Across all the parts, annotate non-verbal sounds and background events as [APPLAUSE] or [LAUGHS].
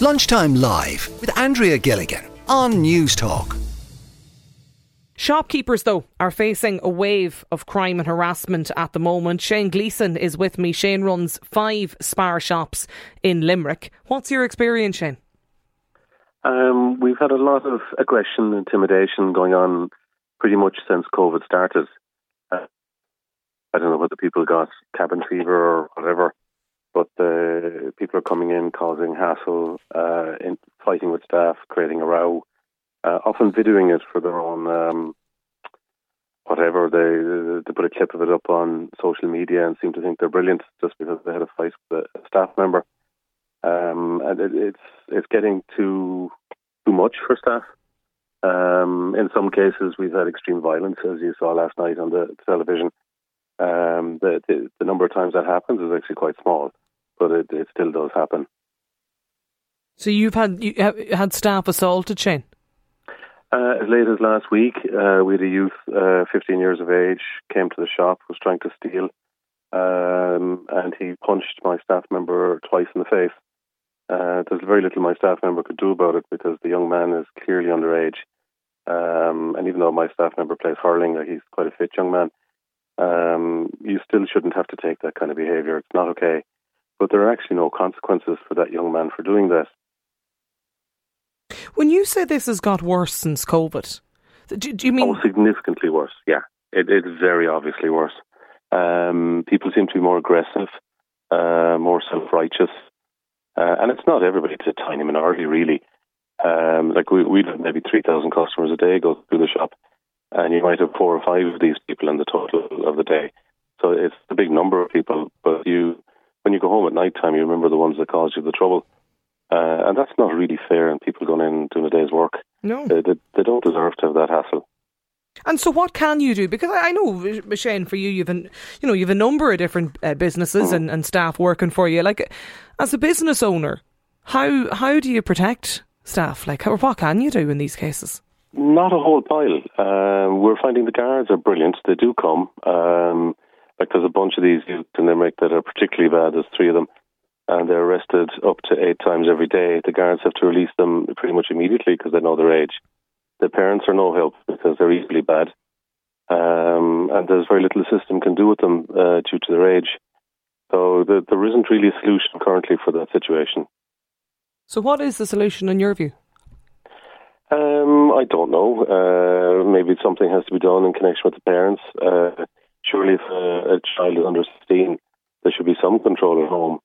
Lunchtime Live with Andrea Gilligan on News Talk. Shopkeepers, though, are facing a wave of crime and harassment at the moment. Shane Gleeson is with me. Shane runs five Spar shops in Limerick. What's your experience, Shane? Um, we've had a lot of aggression, and intimidation going on pretty much since COVID started. Uh, I don't know whether people got cabin fever or whatever, but people are coming in causing hassle, uh, in fighting with staff, creating a row, uh, often videoing it for their own um, whatever. They they put a clip of it up on social media and seem to think they're brilliant just because they had a fight with a staff member. Um, and it, it's it's getting too too much for staff. Um, in some cases, we've had extreme violence, as you saw last night on the television. Um, the, the, the number of times that happens is actually quite small, but it, it still does happen. So you've had you had staff assaulted, Shane? Uh, as late as last week, uh, we had a youth, uh, 15 years of age, came to the shop, was trying to steal, um, and he punched my staff member twice in the face. Uh, there's very little my staff member could do about it because the young man is clearly underage. Um, and even though my staff member plays hurling, he's quite a fit young man, um, you still shouldn't have to take that kind of behaviour. It's not okay. But there are actually no consequences for that young man for doing that. When you say this has got worse since COVID, do, do you mean? Oh, significantly worse, yeah. It, it's very obviously worse. Um, people seem to be more aggressive, uh, more self righteous. Uh, and it's not everybody, it's a tiny minority, really. Um, like we, we have maybe 3,000 customers a day go through the shop, and you might have four or five of these people in the total of the day. So it's a big number of people, but you, when you go home at night time, you remember the ones that caused you the trouble. Uh, and that's not really fair, and people going in doing a day's work. No. They, they, they don't deserve to have that hassle. And so, what can you do? Because I know, Shane, for you, you've an, you know you've a number of different uh, businesses and, and staff working for you. Like, as a business owner, how how do you protect staff? Like, how, what can you do in these cases? Not a whole pile. Um, we're finding the guards are brilliant. They do come. Um, like, there's a bunch of these youth in Limerick that are particularly bad. There's three of them and they're arrested up to eight times every day. The guards have to release them pretty much immediately because they know their age. The parents are no help because they're easily bad, um, and there's very little the system can do with them uh, due to their age. So the, there isn't really a solution currently for that situation. So, what is the solution in your view? Um, I don't know. Uh, maybe something has to be done in connection with the parents. Uh, surely, if a, a child is under 16, there should be some control at home.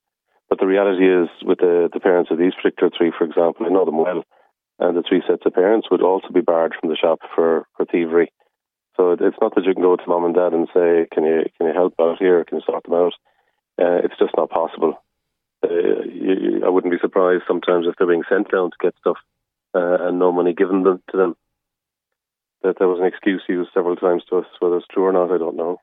But the reality is, with the, the parents of these particular three, for example, I know them well, and the three sets of parents would also be barred from the shop for, for thievery. So it's not that you can go to mom and dad and say, "Can you can you help out here? Can you sort them out?" Uh, it's just not possible. Uh, you, I wouldn't be surprised sometimes if they're being sent down to get stuff uh, and no money given them to them. That there was an excuse used several times to us. Whether it's true or not, I don't know.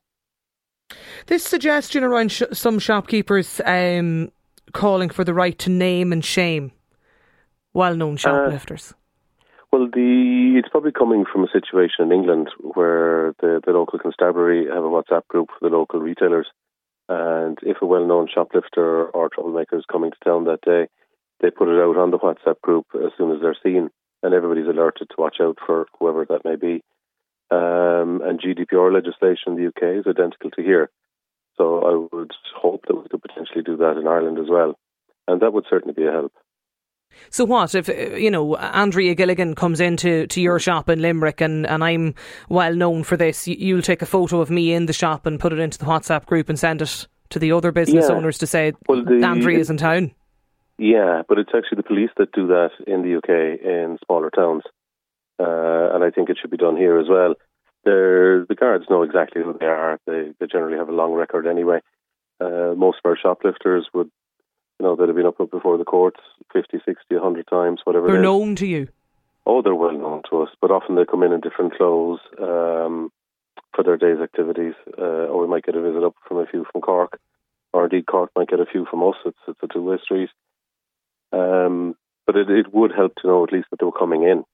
This suggestion around sh- some shopkeepers um, calling for the right to name and shame well-known uh, shoplifters? Uh, well, the it's probably coming from a situation in England where the, the local constabulary have a WhatsApp group for the local retailers, and if a well-known shoplifter or troublemaker is coming to town that day, they put it out on the WhatsApp group as soon as they're seen, and everybody's alerted to watch out for whoever that may be. Um, and GDPR legislation in the UK is identical to here. So I would hope that we could potentially do that in Ireland as well. And that would certainly be a help. So what if you know Andrea Gilligan comes into to your shop in Limerick and, and I'm well known for this? You'll take a photo of me in the shop and put it into the WhatsApp group and send it to the other business yeah. owners to say well, the, Andrea is in town. Yeah, but it's actually the police that do that in the UK in smaller towns, uh, and I think it should be done here as well. They're, the guards know exactly who they are. They, they generally have a long record anyway. Uh, most of our shoplifters would, you know, they'd have been up before the courts 50, 60, 100 times, whatever. They're known to you? Oh, they're well known to us, but often they come in in different clothes um, for their day's activities. Uh, or we might get a visit up from a few from Cork, or indeed Cork might get a few from us. It's, it's a two way street. Um, but it, it would help to know at least that they were coming in.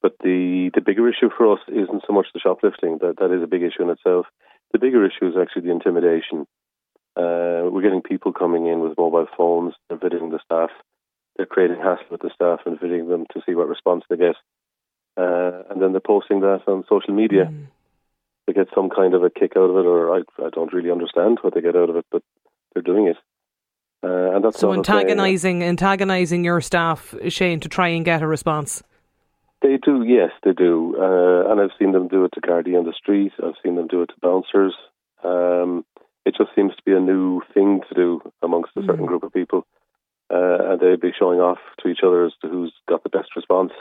But the, the bigger issue for us isn't so much the shoplifting, that, that is a big issue in itself. The bigger issue is actually the intimidation. Uh, we're getting people coming in with mobile phones, they're visiting the staff, they're creating hassle with the staff and visiting them to see what response they get, uh, and then they're posting that on social media. Mm. They get some kind of a kick out of it, or I, I don't really understand what they get out of it, but they're doing it. Uh, and that's so antagonising, antagonising your staff, Shane, to try and get a response. They do, yes, they do, uh, and I've seen them do it to Gardaí on the street. I've seen them do it to bouncers. Um, it just seems to be a new thing to do amongst a certain mm. group of people, uh, and they'd be showing off to each other as to who's got the best response.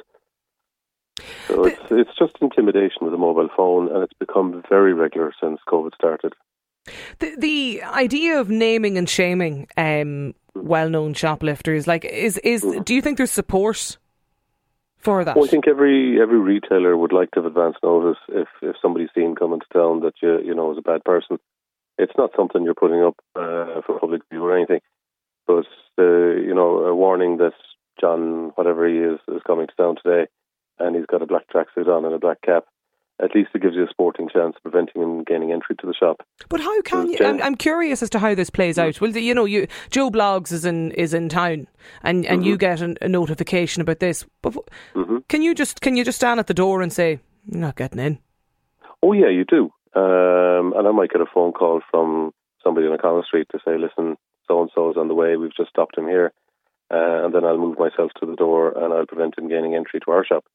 So it's it's just intimidation with a mobile phone, and it's become very regular since COVID started. The the idea of naming and shaming um, well-known shoplifters, like, is is mm. do you think there's support for that? Well, I think every every retailer would like to have advance notice if if somebody's seen coming to town that you you know is a bad person it's not something you're putting up uh, for public view or anything. But uh, you know, a warning that John, whatever he is, is coming to town today, and he's got a black tracksuit on and a black cap. At least it gives you a sporting chance of preventing him gaining entry to the shop. But how can you? I'm, I'm, curious as to how this plays out. Well, you know, you Joe Bloggs is in is in town, and, and mm-hmm. you get an, a notification about this. But mm-hmm. can you just can you just stand at the door and say, "You're not getting in"? Oh yeah, you do. Um, and I might get a phone call from somebody on O'Connell Street to say, listen, so and so is on the way, we've just stopped him here. Uh, and then I'll move myself to the door and I'll prevent him gaining entry to our shop.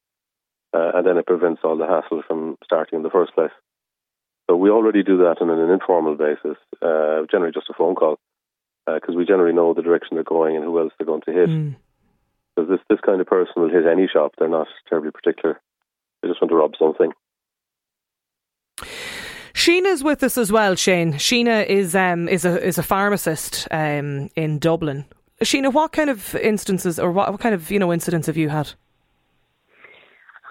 Uh, and then it prevents all the hassle from starting in the first place. So we already do that on an informal basis, uh, generally just a phone call, because uh, we generally know the direction they're going and who else they're going to hit. Because mm. this this kind of person will hit any shop; they're not terribly particular. They just want to rob something. Sheena's with us as well, Shane. Sheena is um, is a is a pharmacist um, in Dublin. Sheena, what kind of instances or what, what kind of you know incidents have you had?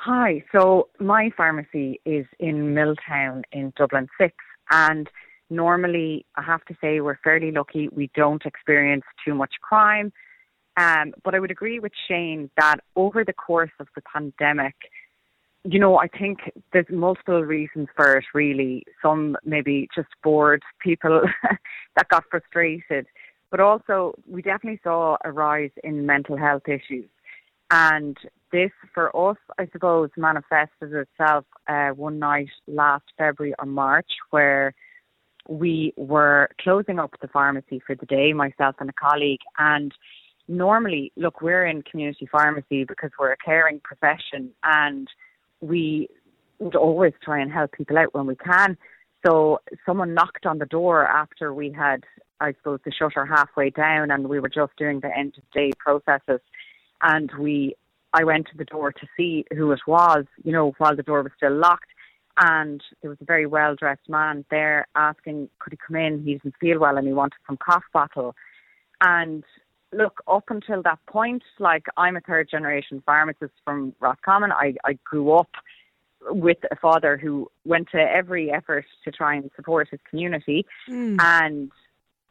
Hi, so my pharmacy is in Milltown in Dublin Six, and normally I have to say we're fairly lucky. We don't experience too much crime, um, but I would agree with Shane that over the course of the pandemic you know, I think there's multiple reasons for it, really. Some maybe just bored people [LAUGHS] that got frustrated. But also, we definitely saw a rise in mental health issues. And this, for us, I suppose, manifested itself uh, one night last February or March, where we were closing up the pharmacy for the day, myself and a colleague. And normally, look, we're in community pharmacy because we're a caring profession and we would always try and help people out when we can. So someone knocked on the door after we had, I suppose, the shutter halfway down, and we were just doing the end of day processes. And we, I went to the door to see who it was, you know, while the door was still locked. And there was a very well dressed man there asking, could he come in? He didn't feel well and he wanted some cough bottle. And look, up until that point, like I'm a third generation pharmacist from Roscommon. I, I grew up with a father who went to every effort to try and support his community. Mm. And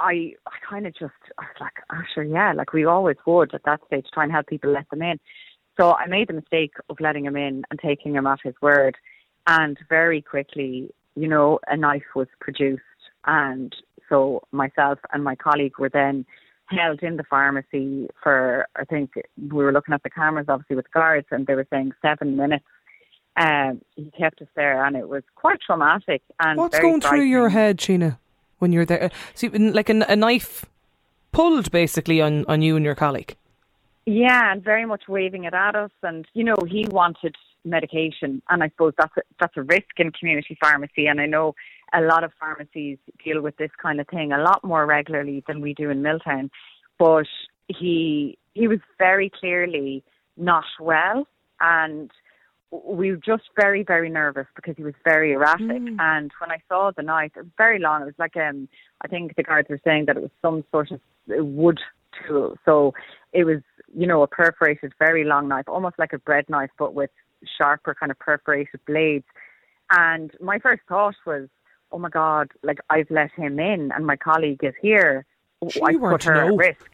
I, I kind of just, I was like, oh, sure, yeah, like we always would at that stage try and help people let them in. So I made the mistake of letting him in and taking him at his word. And very quickly, you know, a knife was produced. And so myself and my colleague were then held in the pharmacy for, I think we were looking at the cameras obviously with guards and they were saying seven minutes. Um, he kept us there and it was quite traumatic. And What's going through your head, Sheena, when you're there? See, like a, a knife pulled basically on, on you and your colleague. Yeah, and very much waving it at us. And, you know, he wanted medication. And I suppose that's a, that's a risk in community pharmacy. And I know a lot of pharmacies deal with this kind of thing a lot more regularly than we do in Milltown. But he he was very clearly not well and we were just very, very nervous because he was very erratic. Mm. And when I saw the knife, it was very long. It was like um, I think the guards were saying that it was some sort of wood tool. So it was, you know, a perforated, very long knife, almost like a bread knife, but with sharper kind of perforated blades. And my first thought was, oh my God, like I've let him in and my colleague is here. She I put her know. at risk.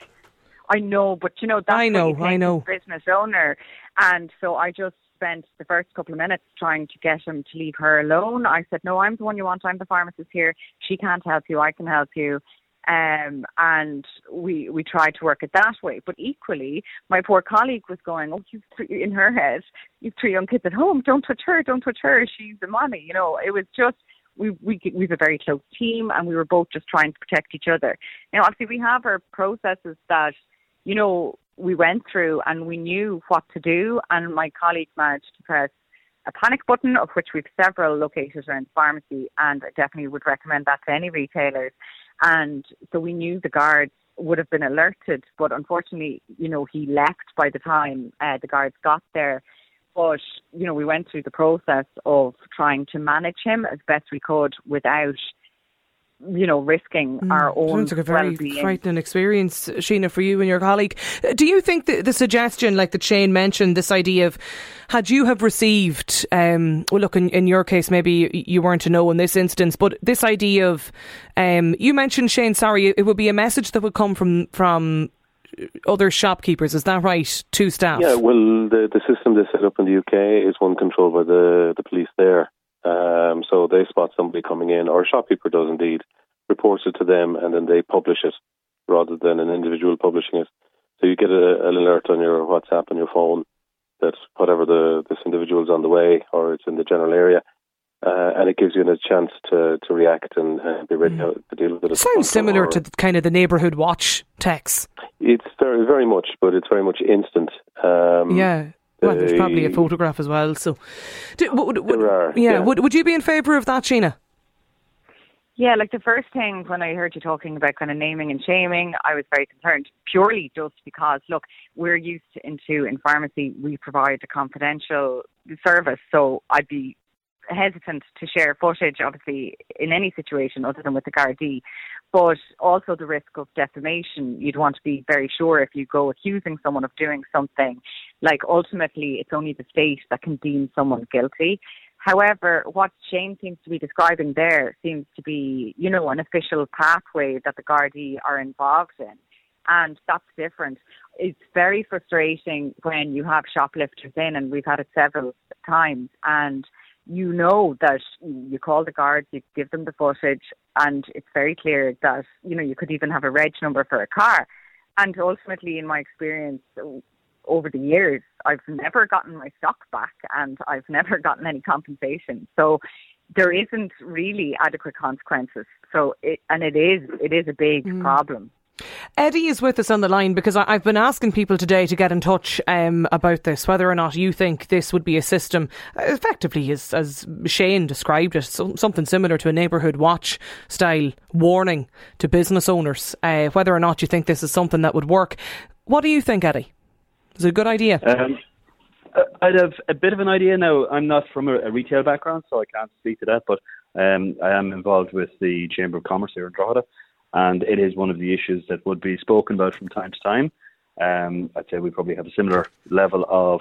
I know, but you know, that's I know, I know. business owner. And so I just spent the first couple of minutes trying to get him to leave her alone. I said, no, I'm the one you want. I'm the pharmacist here. She can't help you. I can help you. Um, and we we tried to work it that way. But equally, my poor colleague was going, "Oh, three, in her head, you've three young kids at home. Don't touch her. Don't touch her. She's the mommy." You know, it was just we we we've a very close team, and we were both just trying to protect each other. Now, obviously, we have our processes that you know we went through, and we knew what to do. And my colleague managed to press a panic button, of which we've several located around the pharmacy, and I definitely would recommend that to any retailers. And so we knew the guards would have been alerted, but unfortunately, you know, he left by the time uh, the guards got there. But, you know, we went through the process of trying to manage him as best we could without you know, risking mm, our own. Sounds like a very well-being. frightening experience, Sheena, for you and your colleague. Uh, do you think the, the suggestion, like the Shane mentioned, this idea of had you have received, um, well, look, in, in your case, maybe you weren't to know in this instance, but this idea of, um, you mentioned Shane, sorry, it would be a message that would come from from other shopkeepers. Is that right? To staff. Yeah. Well, the the system they set up in the UK is one controlled by the the police there. Um, so they spot somebody coming in, or a shopkeeper does indeed, reports it to them, and then they publish it rather than an individual publishing it. So you get a, an alert on your WhatsApp on your phone that whatever the this individual is on the way or it's in the general area, uh, and it gives you a chance to, to react and uh, be ready mm. to deal with it. it sounds similar to kind of the neighbourhood watch text. It's very very much, but it's very much instant. Um, yeah. Well, there's probably a photograph as well. So, do, would, would, there are, yeah, yeah. Would, would you be in favour of that, Sheena? Yeah, like the first thing when I heard you talking about kind of naming and shaming, I was very concerned purely just because, look, we're used to, into in pharmacy, we provide a confidential service. So I'd be hesitant to share footage, obviously, in any situation other than with the Gardaí, but also the risk of defamation. You'd want to be very sure if you go accusing someone of doing something, like ultimately it's only the state that can deem someone guilty. However, what Shane seems to be describing there seems to be, you know, an official pathway that the Gardaí are involved in. And that's different. It's very frustrating when you have shoplifters in, and we've had it several times, and you know that you call the guards, you give them the footage, and it's very clear that you know you could even have a reg number for a car. And ultimately, in my experience over the years, I've never gotten my stock back, and I've never [LAUGHS] gotten any compensation. So there isn't really adequate consequences. So it, and it is it is a big mm. problem. Eddie is with us on the line because I've been asking people today to get in touch um, about this, whether or not you think this would be a system, effectively, as, as Shane described it, something similar to a neighbourhood watch style warning to business owners, uh, whether or not you think this is something that would work. What do you think, Eddie? Is it a good idea? Um, I'd have a bit of an idea now. I'm not from a, a retail background, so I can't speak to that, but um, I am involved with the Chamber of Commerce here in Drogheda and it is one of the issues that would be spoken about from time to time. Um, I'd say we probably have a similar level of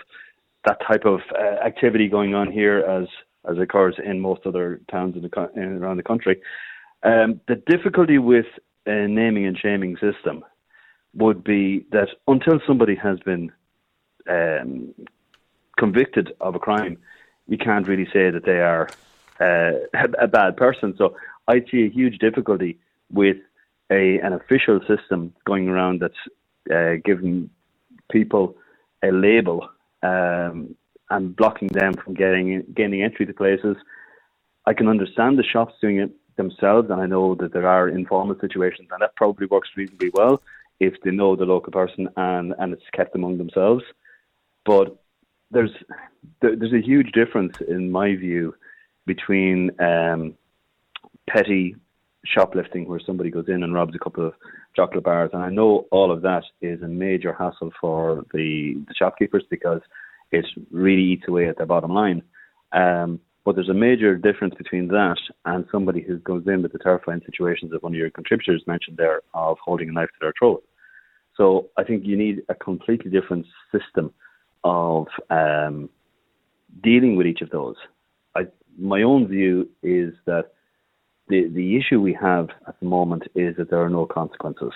that type of uh, activity going on here as as occurs in most other towns in the, in, around the country. Um, the difficulty with a naming and shaming system would be that until somebody has been um, convicted of a crime, you can't really say that they are uh, [LAUGHS] a bad person. So I see a huge difficulty with a an official system going around that's uh, giving people a label um, and blocking them from getting gaining entry to places. I can understand the shops doing it themselves, and I know that there are informal situations, and that probably works reasonably well if they know the local person and and it's kept among themselves. But there's there's a huge difference in my view between um, petty shoplifting where somebody goes in and robs a couple of chocolate bars. And I know all of that is a major hassle for the, the shopkeepers because it really eats away at their bottom line. Um, but there's a major difference between that and somebody who goes in with the terrifying situations that one of your contributors mentioned there of holding a knife to their throat. So I think you need a completely different system of um, dealing with each of those. I, my own view is that the, the issue we have at the moment is that there are no consequences.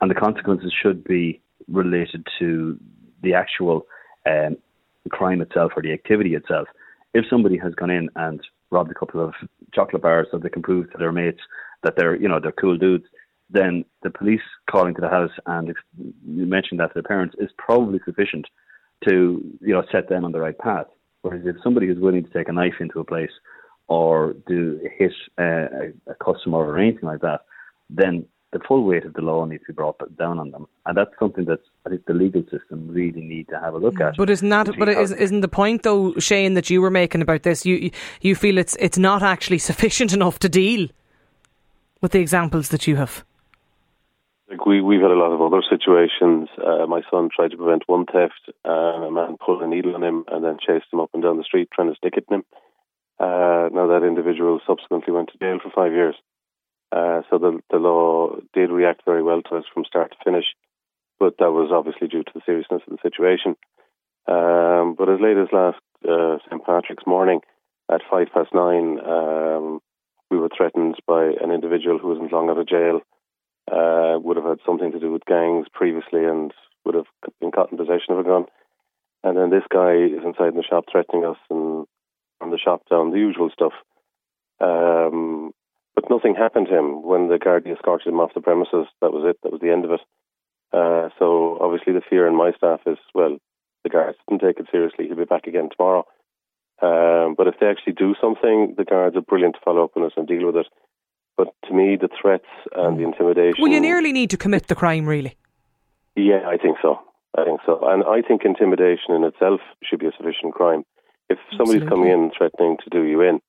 And the consequences should be related to the actual um, crime itself or the activity itself. If somebody has gone in and robbed a couple of chocolate bars so they can prove to their mates that they're, you know, they're cool dudes, then the police calling to the house and you mentioned that to the parents is probably sufficient to you know set them on the right path. Whereas if somebody is willing to take a knife into a place or do hit a, a customer or anything like that, then the full weight of the law needs to be brought down on them, and that's something that I think the legal system really need to have a look at. But isn't that? But is, isn't the point though, Shane, that you were making about this? You you feel it's it's not actually sufficient [LAUGHS] enough to deal with the examples that you have. Like we we've had a lot of other situations. Uh, my son tried to prevent one theft, and a man pulled a needle on him and then chased him up and down the street trying to stick it in him. Uh, now that individual subsequently went to jail for five years. Uh, so the the law did react very well to us from start to finish, but that was obviously due to the seriousness of the situation. Um, but as late as last uh, St Patrick's morning at five past nine, um, we were threatened by an individual who wasn't long out of jail. Uh, would have had something to do with gangs previously and would have been caught in possession of a gun. And then this guy is inside the shop threatening us and from the shop down the usual stuff. Um, but nothing happened to him when the Gardaí escorted him off the premises. That was it. That was the end of it. Uh, so obviously the fear in my staff is, well, the guards didn't take it seriously. He'll be back again tomorrow. Um, but if they actually do something, the guards are brilliant to follow up on it and deal with it. But to me, the threats and the intimidation. Well, you nearly need to commit the crime, really. Yeah, I think so. I think so. And I think intimidation in itself should be a sufficient crime. If somebody's Absolutely. coming in threatening to do you in,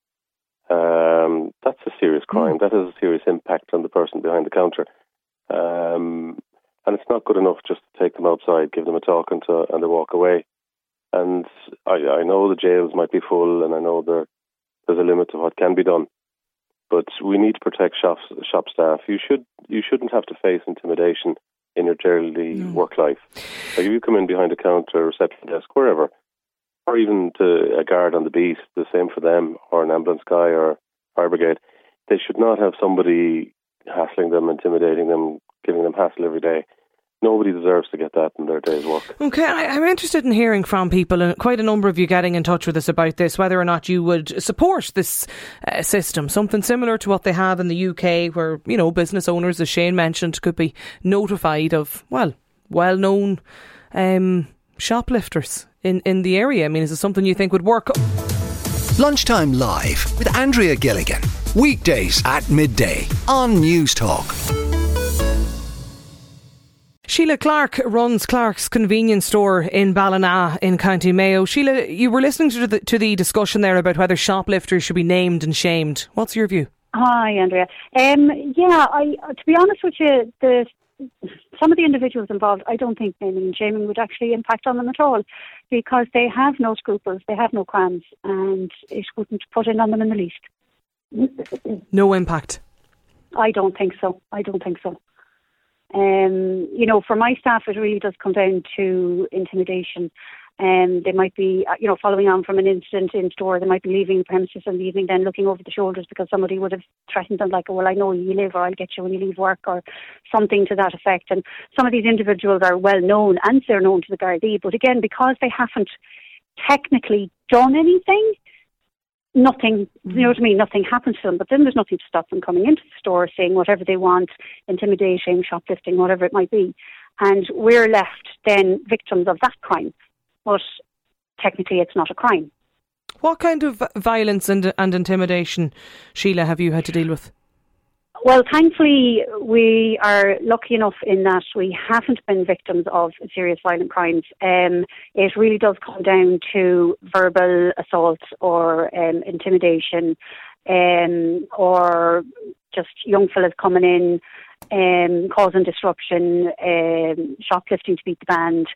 um, that's a serious crime. Mm. That has a serious impact on the person behind the counter. Um, and it's not good enough just to take them outside, give them a talk, and, to, and they walk away. And I, I know the jails might be full, and I know there, there's a limit to what can be done. But we need to protect shop, shop staff. You should you shouldn't have to face intimidation in your daily no. work life. Like if you come in behind a counter, reception desk, wherever, or even to a guard on the beat, the same for them, or an ambulance guy or fire brigade. They should not have somebody hassling them, intimidating them, giving them hassle every day. Nobody deserves to get that in their day's work. Okay, I, am interested in hearing from people, and quite a number of you getting in touch with us about this, whether or not you would support this uh, system, something similar to what they have in the UK, where, you know, business owners, as Shane mentioned, could be notified of, well, well known um, shoplifters in, in the area? I mean, is it something you think would work? Lunchtime Live with Andrea Gilligan. Weekdays at midday on News Talk. Sheila Clarke runs Clarke's convenience store in Ballina in County Mayo. Sheila, you were listening to the, to the discussion there about whether shoplifters should be named and shamed. What's your view? Hi, Andrea. Um, yeah, I, to be honest with you, the some of the individuals involved, I don't think naming and shaming would actually impact on them at all because they have no scruples, they have no crimes, and it wouldn't put in on them in the least. No impact? I don't think so. I don't think so. Um, you know, for my staff, it really does come down to intimidation um, they might be, uh, you know, following on from an incident in store. They might be leaving the premises in the evening, then looking over the shoulders because somebody would have threatened them, like, "Well, I know you live, or I'll get you when you leave work," or something to that effect. And some of these individuals are well known, and they're known to the Gardaí. But again, because they haven't technically done anything, nothing, you know what I mean? Nothing happens to them. But then there's nothing to stop them coming into the store, saying whatever they want, intimidating, shoplifting, whatever it might be. And we're left then victims of that crime but technically it's not a crime. What kind of violence and, and intimidation, Sheila, have you had to deal with? Well, thankfully, we are lucky enough in that we haven't been victims of serious violent crimes. Um, it really does come down to verbal assault or um, intimidation um, or just young fellas coming in, um, causing disruption, um, shoplifting to beat the band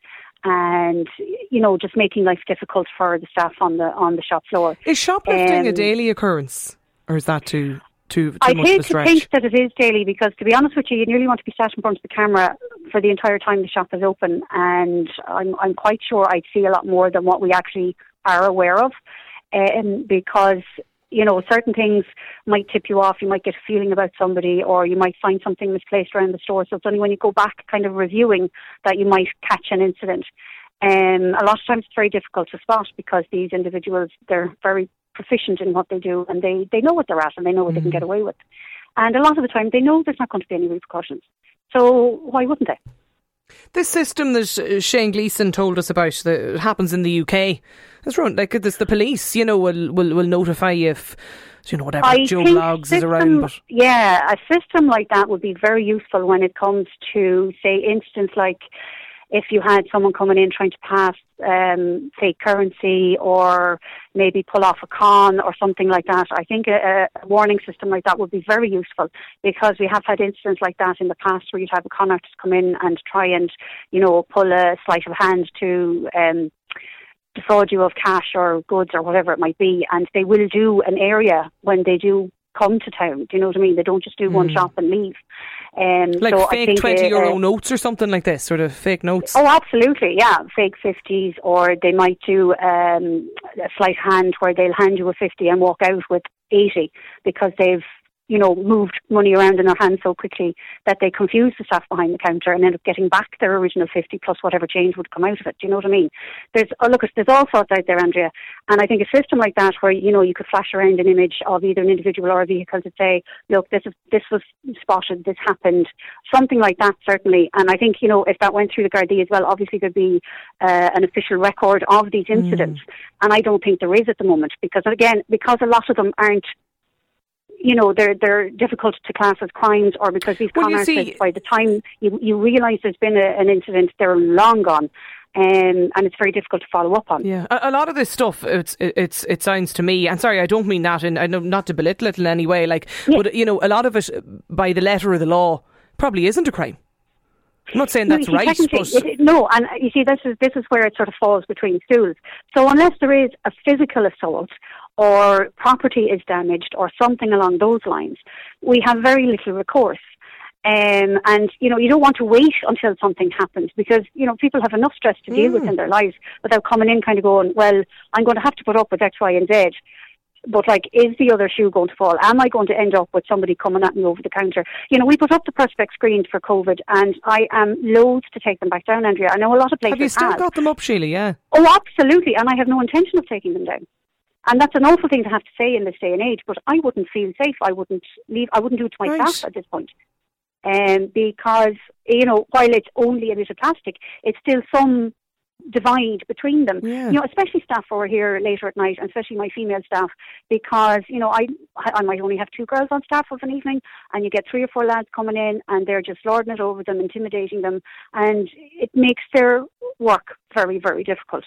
and you know just making life difficult for the staff on the on the shop floor. Is shoplifting um, a daily occurrence, or is that too too, too I much hate to think that it is daily because, to be honest with you, you nearly want to be sat in front of the camera for the entire time the shop is open, and I'm I'm quite sure I'd see a lot more than what we actually are aware of, um, because you know, certain things might tip you off. You might get a feeling about somebody, or you might find something misplaced around the store. So it's only when you go back, kind of reviewing, that you might catch an incident. Um, a lot of times it's very difficult to spot because these individuals they're very proficient in what they do, and they they know what they're at, and they know what mm-hmm. they can mm-hmm. get away with. And a lot of the time, they know there's not going to be any repercussions. So why wouldn't they? This system that Shane Gleeson told us about that happens in the UK, that's right. Like this, the police, you know, will will, will notify you if you know whatever I Joe think Bloggs system, is around. But Yeah, a system like that would be very useful when it comes to, say, instance like if you had someone coming in trying to pass um, fake currency or maybe pull off a con or something like that. I think a, a warning system like that would be very useful because we have had incidents like that in the past where you'd have a con artist come in and try and, you know, pull a sleight of hand to um, defraud you of cash or goods or whatever it might be. And they will do an area when they do come to town. Do you know what I mean? They don't just do one shop and leave. Um, like so fake twenty euro uh, notes or something like this, sort of fake notes. Oh, absolutely, yeah. Fake 50s, or they might do um, a slight hand where they'll hand you a 50 and walk out with 80 because they've, you know, moved money around in their hands so quickly that they confuse the staff behind the counter and end up getting back their original 50 plus whatever change would come out of it. Do you know what I mean? There's, oh, look, there's all sorts out there, Andrea. And I think a system like that where, you know, you could flash around an image of either an individual or a vehicle to say, look, this is, this was spotted, this happened, something like that certainly. And I think, you know, if that went through the Gardaí as well, obviously there'd be uh, an official record of these incidents. And I don't think there is at the moment because, again, because a lot of them aren't you know they're they're difficult to class as crimes or because these Well, con artists by the time you you realise there's been a, an incident they're long gone um, and it's very difficult to follow up on. Yeah, a, a lot of this stuff, it's it's it sounds to me, and sorry, I don't mean that in, I know not to belittle it in any way, like, but you know, a lot of it by the letter of the law probably isn't a crime. I'm not saying that's see, right, but it- no, and you see, this is this is where it sort of falls between stools. So unless there is a physical assault or property is damaged or something along those lines, we have very little recourse. Um, and you know, you don't want to wait until something happens because you know people have enough stress to deal with Mm. in their lives without coming in kind of going, well, I'm going to have to put up with X, Y, and Z. But like, is the other shoe going to fall? Am I going to end up with somebody coming at me over the counter? You know, we put up the Perspex screens for COVID, and I am loath to take them back down, Andrea. I know a lot of places have you still have. got them up, Sheila? Yeah. Oh, absolutely, and I have no intention of taking them down. And that's an awful thing to have to say in this day and age. But I wouldn't feel safe. I wouldn't leave. I wouldn't do it to my Right. at this point. Um, because you know, while it's only a bit of plastic, it's still some divide between them. Yeah. You know, especially staff who are here later at night, and especially my female staff, because you know, I I might only have two girls on staff of an evening, and you get three or four lads coming in, and they're just lording it over them, intimidating them, and it makes their work very very difficult.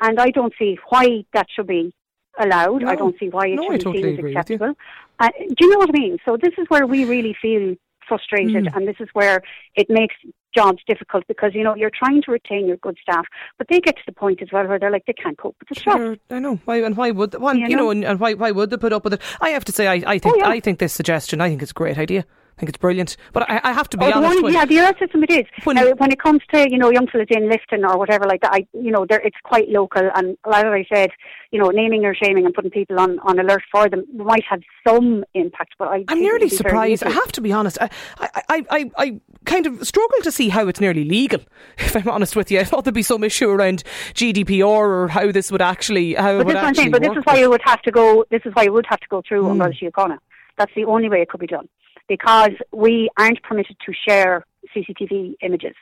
And I don't see why that should be allowed. I don't see why it No, should be totally seen as agree with you. acceptable. Uh, do you know what I mean? So this is where we really feel frustrated, Mm. and this is where it makes jobs difficult because you know you're trying to retain your good staff, but they get to the point as well where they're like they can't cope with the stress. Sure, I know. Why and why would why, you, You know, know? and, and why why would they put up with it? I have to say, I, I think Oh, yeah. I think this suggestion, I think it's a great idea. I think it's brilliant. But I, I have to be Oh, honest. one, yeah, the other system it is. When- now, when it comes to you know young fellas in Lifton or whatever like that, I you know it's quite local, and like I said, you know naming or shaming and putting people on, on alert for them might have some impact. But I I'm nearly would surprised. I have to be honest. I, I, I, I, I kind of struggle to see how it's nearly legal. [LAUGHS] If I'm honest with you, I thought there'd be some issue around GDPR or how this would actually how it But would this is what I'm actually saying. But this is why it would have to go. This is why it would have to go through Mm. An Garda Síochána. That's the only way it could be done, because we aren't permitted to share CCTV images.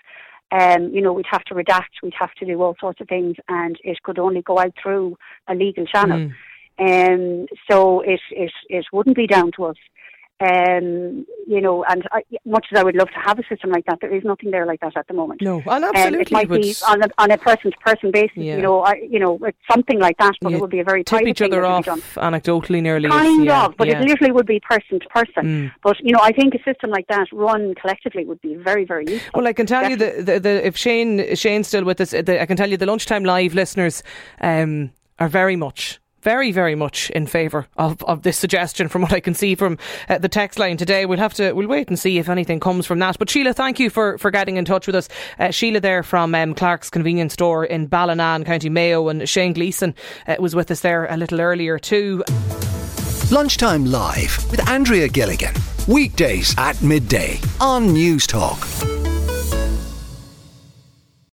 Um, you know, we'd have to redact, we'd have to do all sorts of things, and it could only go out through a legal channel. Mm. Um, so it, it it wouldn't be down to us. Um, you know, and I, much as I would love to have a system like that, there is nothing there like that at the moment. No, and Um, absolutely it might would be on a on a person to person basis. Yeah. You know, I, you know, it's something like that, but Yeah, it would be a very tip each other that off done. anecdotally nearly. Kind yeah, of, but it literally would be person to person. Mm. But you know, I think a system like that run collectively would be very, very useful. Well, I can tell you the, the, the if Shane Shane's still with us, the, I can tell you the lunchtime live listeners um, are very much. Very, very much in favour of, of this suggestion. From what I can see from uh, the text line today, we'll have to we'll wait and see if anything comes from that. But Sheila, thank you for, for getting in touch with us. Uh, Sheila there from um, Clarke's convenience store in Ballina, County Mayo, and Shane Gleeson uh, was with us there a little earlier too. Lunchtime Live with Andrea Gilligan. Weekdays at midday on News Talk.